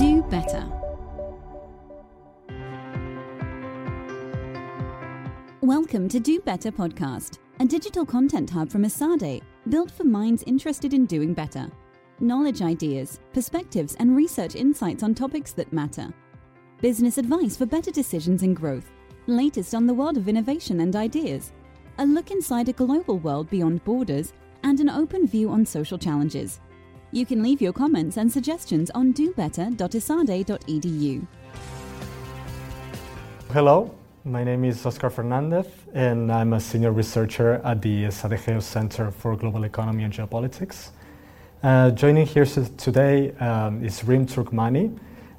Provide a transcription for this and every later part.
Do better. Welcome to Do Better Podcast, a digital content hub from Esade, built for minds interested in doing better. Knowledge ideas, perspectives, and research insights on topics that matter. Business advice for better decisions and growth. Latest on the world of innovation and ideas. A look inside a global world beyond borders, and an open view on social challenges. You can leave your comments and suggestions on dobetter.esade.edu. Hello, my name is Oscar Fernandez, and I'm a senior researcher at the EsadeGeo Center for Global Economy and Geopolitics. Uh, joining here today um, is Rim Turkmani,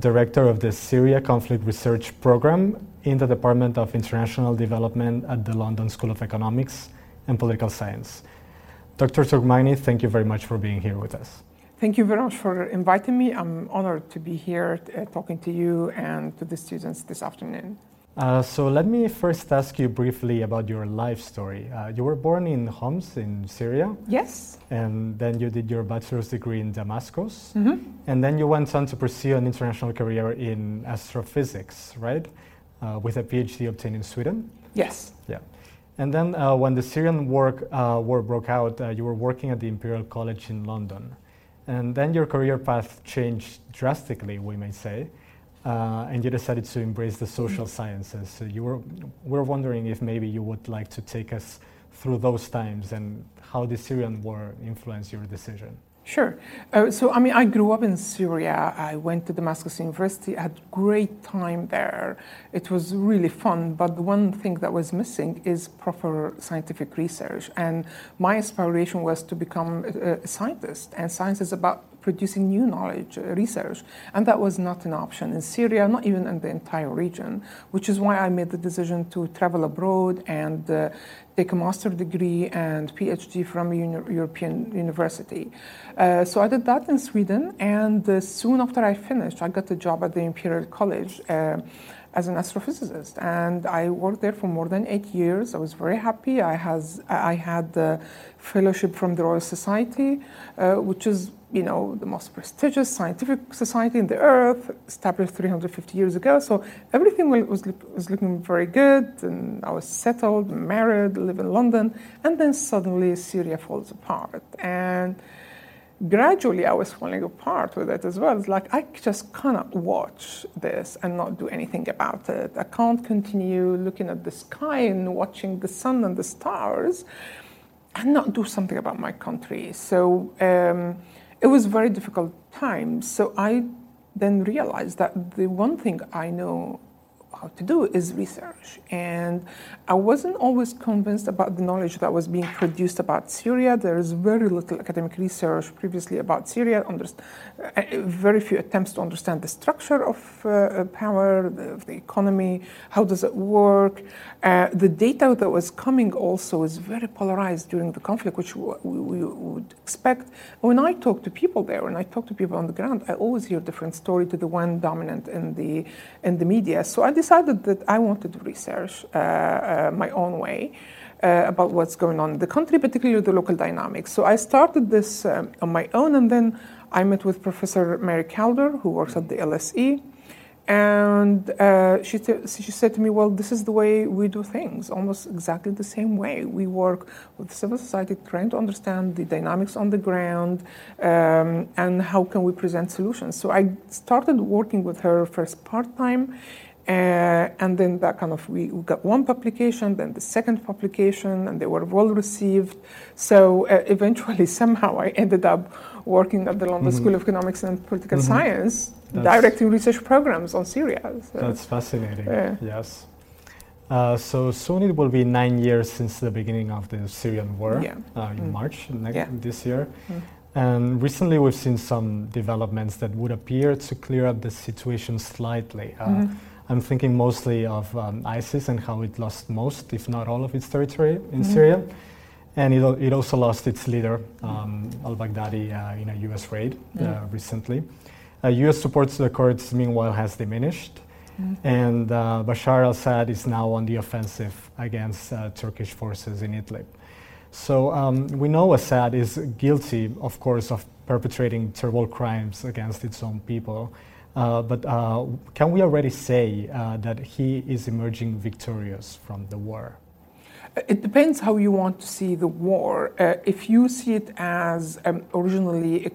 director of the Syria Conflict Research Program in the Department of International Development at the London School of Economics and Political Science. Dr. Turkmani, thank you very much for being here with us. Thank you very much for inviting me. I'm honored to be here uh, talking to you and to the students this afternoon. Uh, so let me first ask you briefly about your life story. Uh, you were born in Homs in Syria. Yes. And then you did your bachelor's degree in Damascus. Mm-hmm. And then you went on to pursue an international career in astrophysics, right? Uh, with a PhD obtained in Sweden. Yes. Yeah. And then uh, when the Syrian war, uh, war broke out, uh, you were working at the Imperial College in London. And then your career path changed drastically, we may say uh, and you decided to embrace the social sciences. So you were, we're wondering if maybe you would like to take us through those times and how the Syrian war influenced your decision. Sure. Uh, so, I mean, I grew up in Syria. I went to Damascus University. I had great time there. It was really fun. But the one thing that was missing is proper scientific research. And my aspiration was to become a, a scientist. And science is about producing new knowledge, uh, research. And that was not an option in Syria, not even in the entire region, which is why I made the decision to travel abroad and uh, take a master's degree and PhD from a uni- European university. Uh, so I did that in Sweden, and uh, soon after I finished, I got a job at the Imperial College uh, as an astrophysicist, and I worked there for more than eight years. I was very happy. I has I had the fellowship from the Royal Society, uh, which is you know the most prestigious scientific society in the earth, established 350 years ago. So everything was was looking very good, and I was settled, married, live in London, and then suddenly Syria falls apart and gradually I was falling apart with it as well. It's like I just cannot watch this and not do anything about it. I can't continue looking at the sky and watching the sun and the stars and not do something about my country. So um, it was very difficult time. So I then realized that the one thing I know how to do is research. And I wasn't always convinced about the knowledge that was being produced about Syria. There is very little academic research previously about Syria, uh, very few attempts to understand the structure of uh, power, the, the, economy, how does it work. Uh, the data that was coming also is very polarized during the conflict, which we, we would expect. When I talk to people there, when I talk to people on the ground, I always hear a different story to the one dominant in the, in the media. So I decided that I wanted to research uh, uh, my own way. Uh, about what's going on in the country, particularly the local dynamics. So I started this um, on my own, and then I met with Professor Mary Kaldor, who works at the LSE, and uh, she, t- she said to me, Well, this is the way we do things, almost exactly the same way. We work with civil society trying to understand the dynamics on the ground um, and how can we present solutions. So I started working with her first part time. Uh, and then that kind of we, we, got one publication, then the second publication, and they were well received. So uh, eventually, somehow, I ended up working at the London mm-hmm. School of Economics and Political mm-hmm. Science, that's directing research programs on Syria. So, that's fascinating. Yeah. Yes. Uh, so soon it will be nine years since the beginning of the Syrian war yeah. uh, in mm. March next, yeah. this year. Mm. And recently we've seen some developments that would appear to clear up the situation slightly. Uh, mm-hmm. I'm thinking mostly of um, ISIS and how it lost most, if not all, of its territory in mm-hmm. Syria. And it, it also lost its leader, um, al Baghdadi, uh, in a US raid uh, mm. recently. US uh, support to the Kurds, meanwhile, has diminished. Mm-hmm. And uh, Bashar al Assad is now on the offensive against uh, Turkish forces in Idlib. So um, we know Assad is guilty, of course, of perpetrating terrible crimes against its own people. Uh, but uh, can we already say uh, that he is emerging victorious from the war? It depends how you want to see the war. Uh, if you see it as um, originally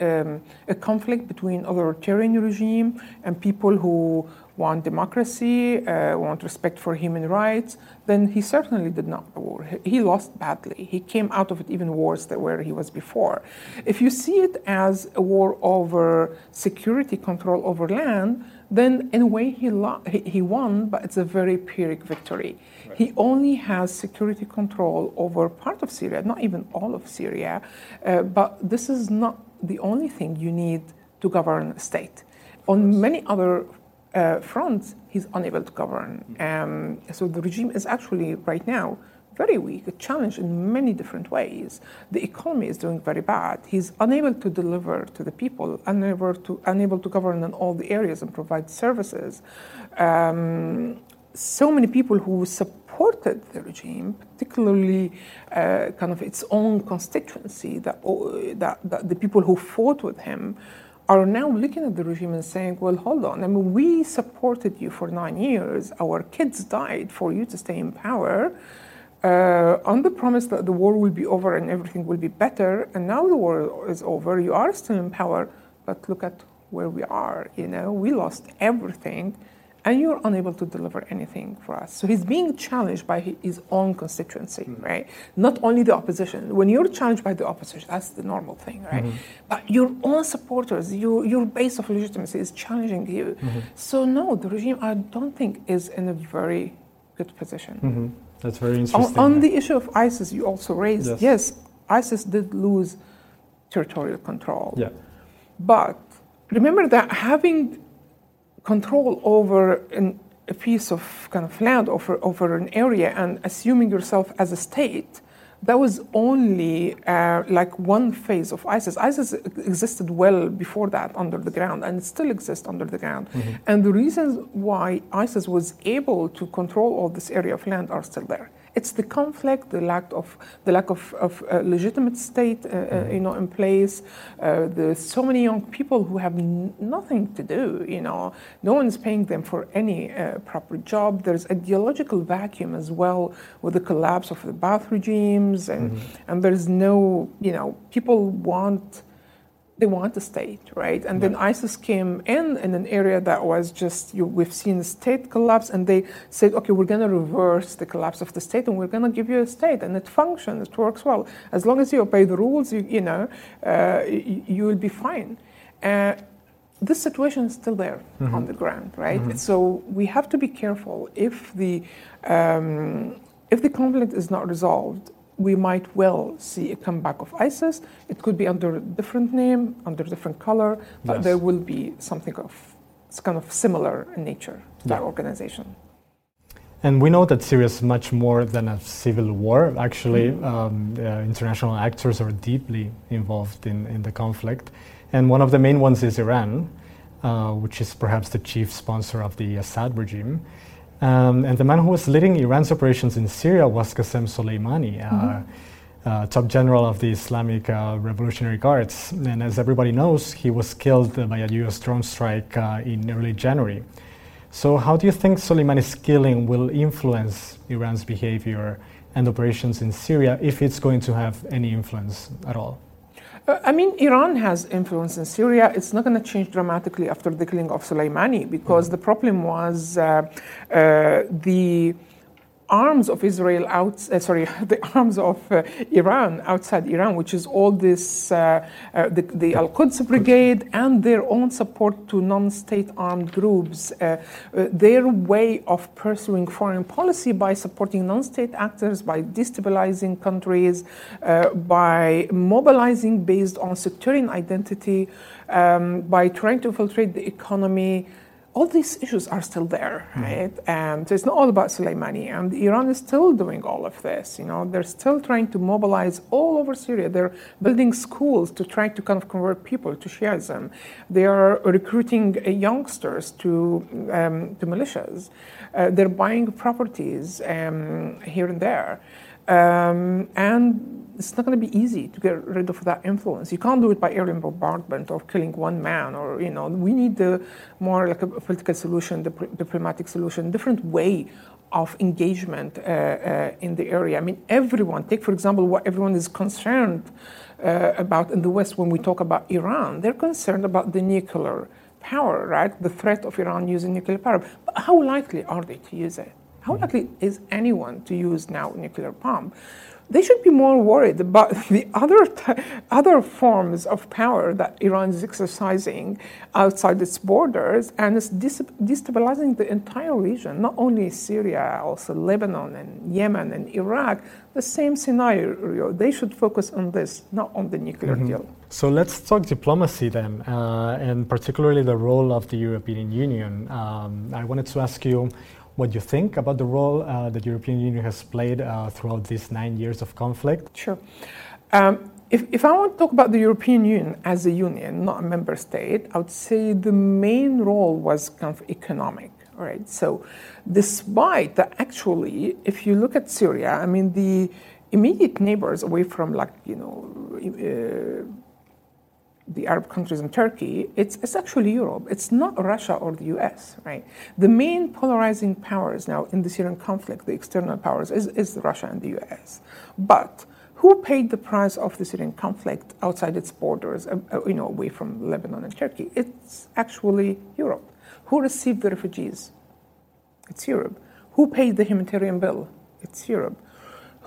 um, a, conflict between authoritarian regime and people who want democracy, uh, want respect for human rights, then he certainly did not war. He lost badly. He came out of it even worse than where he was before. If you see it as a war over security control over land, then in a way he, lo- he, he won, but it's a very Pyrrhic victory. Right. He only has security control over part of Syria, not even all of Syria, uh, but this is not the only thing you need to govern a state. On many other uh, fronts, he's unable to govern. Um, so the regime is actually right now very weak, a challenge in many different ways. The economy is doing very bad. He's unable to deliver to the people, unable to, unable to govern in all the areas and provide services. Um, so many people who supported the regime, particularly uh, kind of its own constituency, that, that, that the people who fought with him, are now looking at the regime and saying, well, hold on. I mean, we supported you for nine years. Our kids died for you to stay in power uh, on the promise that the war will be over and everything will be better. And now the war is over. You are still in power, but look at where we are. You know, we lost everything and you're unable to deliver anything for us. So he's being challenged by his own constituency, mm-hmm. right? Not only the opposition. When you're challenged by the opposition, that's the normal thing, right? Mm-hmm. But your own supporters, your, your base of legitimacy is challenging you. Mm-hmm. So, no, the regime, I don't think, is in a very good position. Mm-hmm. That's very interesting. On, on, the issue of ISIS, you also raised, yes. yes, ISIS did lose territorial control. Yeah. But remember that having control over an, a piece of kind of land over, over an area and assuming yourself as a state, that was only uh, like one phase of ISIS. ISIS existed well before that under the ground, and it still exists under the ground. Mm-hmm. And the reasons why ISIS was able to control all this area of land are still there. It's the conflict, the lack of the lack of, of uh, legitimate state, uh, uh mm-hmm. you know, in place. Uh, there's so many young people who have n- nothing to do. You know, no one's paying them for any uh, proper job. There's ideological vacuum as well with the collapse of the Ba'ath regimes, and mm-hmm. and there's no, you know, people want they want a state, right? And yeah. then ISIS came in in an area that was just you, we've seen the state collapse, and they said, okay, we're going to reverse the collapse of the state, and we're going to give you a state, and it functions, it works well. As long as you obey the rules, you, you know, uh, you, you, will be fine. Uh, this situation is still there mm-hmm. on the ground, right? Mm-hmm. So we have to be careful if the um, if the conflict is not resolved we might well see a comeback of ISIS. It could be under a different name, under a different color, but yes. there will be something of it's kind of similar in nature to yeah. that organization. And we know that Syria is much more than a civil war. Actually, mm-hmm. um, uh, international actors are deeply involved in, in the conflict. And one of the main ones is Iran, uh, which is perhaps the chief sponsor of the Assad regime. Um, and the man who was leading Iran's operations in Syria was Qasem Soleimani, uh, mm-hmm. uh, top general of the Islamic uh, Revolutionary Guards. And as everybody knows, he was killed by a US drone strike uh, in early January. So, how do you think Soleimani's killing will influence Iran's behavior and operations in Syria, if it's going to have any influence at all? Uh, I mean, Iran has influence in Syria. It's not going to change dramatically after the killing of Soleimani because mm-hmm. the problem was uh, uh, the arms of Israel out, uh, sorry, the arms of uh, Iran outside Iran, which is all this, uh, uh the, the Al Quds Brigade and their own support to non state armed groups, uh, uh, their way of pursuing foreign policy by supporting non state actors, by destabilizing countries, by mobilizing based on sectarian identity, um, by trying to infiltrate the economy all these issues are still there, mm-hmm. right? And so it's not all about Soleimani. And Iran is still doing all of this. You know, they're still trying to mobilize all over Syria. They're building schools to try to kind of convert people to Shiism. They are recruiting uh, youngsters to um, to militias. Uh, they're buying properties um, here and there, um, and it's not going to be easy to get rid of that influence. You can't do it by aerial bombardment or killing one man, or you know, we need the more like a political solution, the diplomatic solution, different way of engagement uh, uh, in the area. I mean, everyone. Take for example what everyone is concerned uh, about in the West when we talk about Iran. They're concerned about the nuclear power, right? The threat of Iran using nuclear power. But how likely are they to use it? How likely is anyone to use now nuclear bomb? they should be more worried about the other, t- other forms of power that Iran is exercising outside its borders and is destabilizing the entire region, not only Syria, also Lebanon and Yemen and Iraq. The same scenario. They should focus on this, not on the nuclear mm-hmm. deal. So let's talk diplomacy then, uh, and particularly the role of the European Union. Um, I wanted to ask you what do you think about the role uh, that European Union has played uh, throughout these nine years of conflict. Sure. Um, if, if I want to talk about the European Union as a union, not a member state, I would say the main role was kind of economic. Right. So, despite that, actually, if you look at Syria, I mean, the immediate neighbors away from, like, you know, uh, the Arab countries and Turkey, it's, it's actually Europe. It's not Russia or the US, right? The main polarizing powers now in the Syrian conflict, the external powers, is, is Russia and the US. But who paid the price of the Syrian conflict outside its borders, uh, uh, you know, away from Lebanon and Turkey? It's actually Europe. Who received the refugees? It's Europe. Who paid the humanitarian bill? It's Europe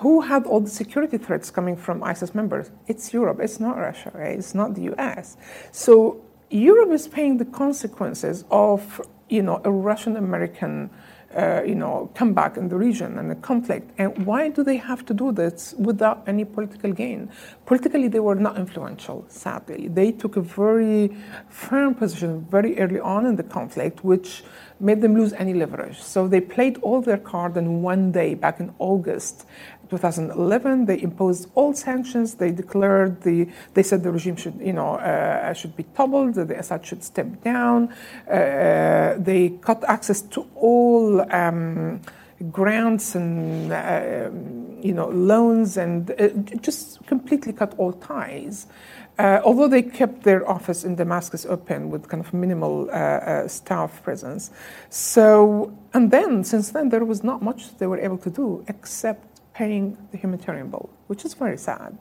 who had all the security threats coming from ISIS members? It's Europe. It's not Russia. Right? It's not the U.S. So Europe is paying the consequences of you know a Russian American. Uh, you know, comeback in the region and the conflict. And why do they have to do this without any political gain? Politically, they were not influential, sadly. They took a very firm position very early on in the conflict, which made them lose any leverage. So they played all their cards in one day back in August 2011, they imposed all sanctions. They declared the, they said the regime should, you know, uh, should be toppled. The Assad should step down. Uh, they cut access to all um, grants and, uh, you know, loans, and uh, just completely cut all ties. Uh, although they kept their office in Damascus open with kind of minimal uh, uh, staff presence. So, and then, since then, there was not much they were able to do except paying the humanitarian bill, which is very sad.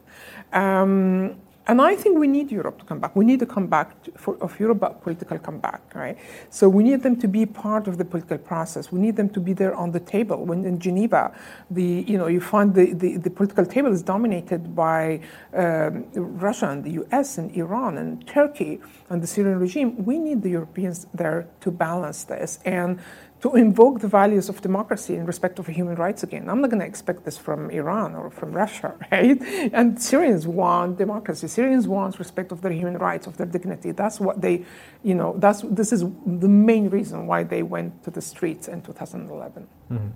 Um, and I think we need Europe to come back. We need a comeback for, of Europe, but political comeback, right? So we need them to be part of the political process. We need them to be there on the table. When in Geneva, the you know you find the, the, the political table is dominated by um, Russia and the U.S. and Iran and Turkey and the Syrian regime. We need the Europeans there to balance this and to invoke the values of democracy and respect of human rights again. I'm not going to expect this from Iran or from Russia, right? And Syrians want democracy. Syrians want respect of their human rights, of their dignity. That's what they, you know, that's, this is the main reason why they went to the streets in 2011. Mm-hmm.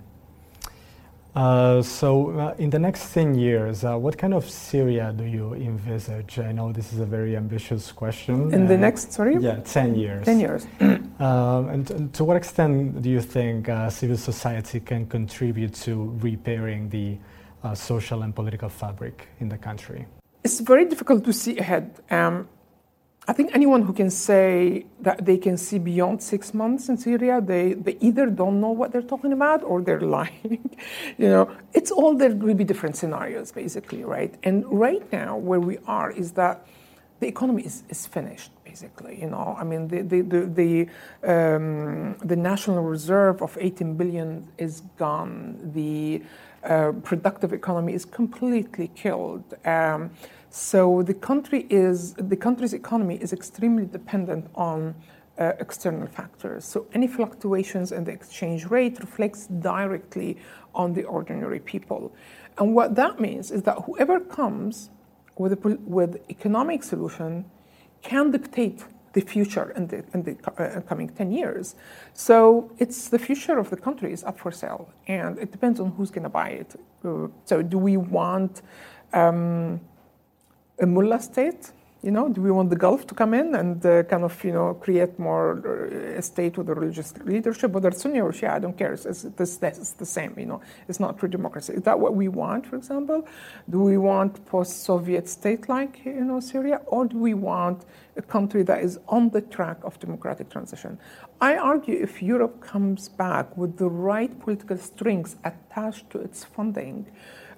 Uh, so, uh, in the next 10 years, uh, what kind of Syria do you envisage? I know this is a very ambitious question. In the uh, next, sorry? Yeah, 10 years. 10 years. Um, and, and, to what extent do you think uh, civil society can contribute to repairing the social and political fabric in the country? It's very difficult to see ahead. Um, I think anyone who can say that they can see beyond six months in Syria, they, they either don't know what they're talking about or they're lying. you know, it's all there will be different scenarios, basically, right? And right now, where we are is that the economy is, is finished, basically. You know, I mean, the the the the, um, the national reserve of 18 billion is gone. The uh, productive economy is completely killed. Um, so the country is the country's economy is extremely dependent on uh, external factors. So any fluctuations in the exchange rate reflects directly on the ordinary people. And what that means is that whoever comes with a with economic solution can dictate the future in the, in the uh, coming 10 years. So it's the future of the country is up for sale, and it depends on who's going to buy it. Uh, so do we want um, a mullah state You know, do we want the Gulf to come in and uh, kind of, you know, create more uh, a state with a religious leadership, whether Sunni or Shia, I don't care. It's, it's, it's, it's the same, you know. It's not true democracy. Is that what we want, for example? Do we want post-Soviet state-like, you know, Syria, or do we want a country that is on the track of democratic transition? I argue if Europe comes back with the right political strings attached to its funding,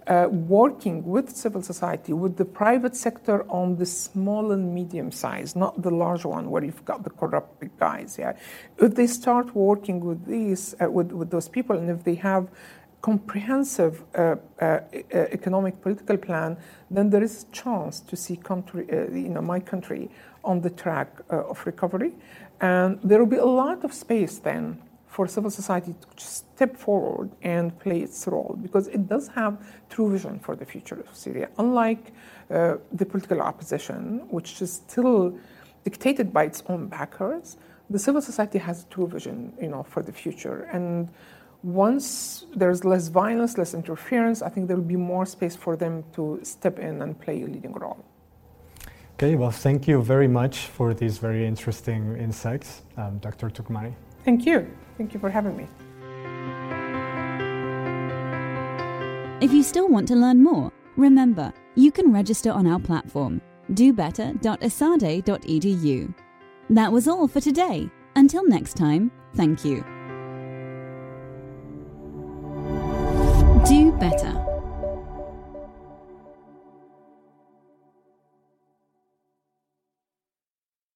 uh, working with civil society, with the private sector on the small and medium size, not the large one where you've got the corrupt big guys. Yeah, if they start working with these, uh, with with those people, and if they have comprehensive uh, uh economic political plan, then there is a chance to see country, uh, you know, my country on the track uh, of recovery, and there will be a lot of space then for civil society to step forward and play its role because it does have true vision for the future of Syria. Unlike uh, the political opposition, which is still dictated by its own backers, the civil society has true vision, you know, for the future. And once there's less violence, less interference, I think there will be more space for them to step in and play a leading role. Okay, well, thank you very much for these very interesting insights, um, Dr. Turkmani. Thank you. Thank you for having me. If you still want to learn more, remember you can register on our platform dobetter.esade.edu. That was all for today. Until next time, thank you.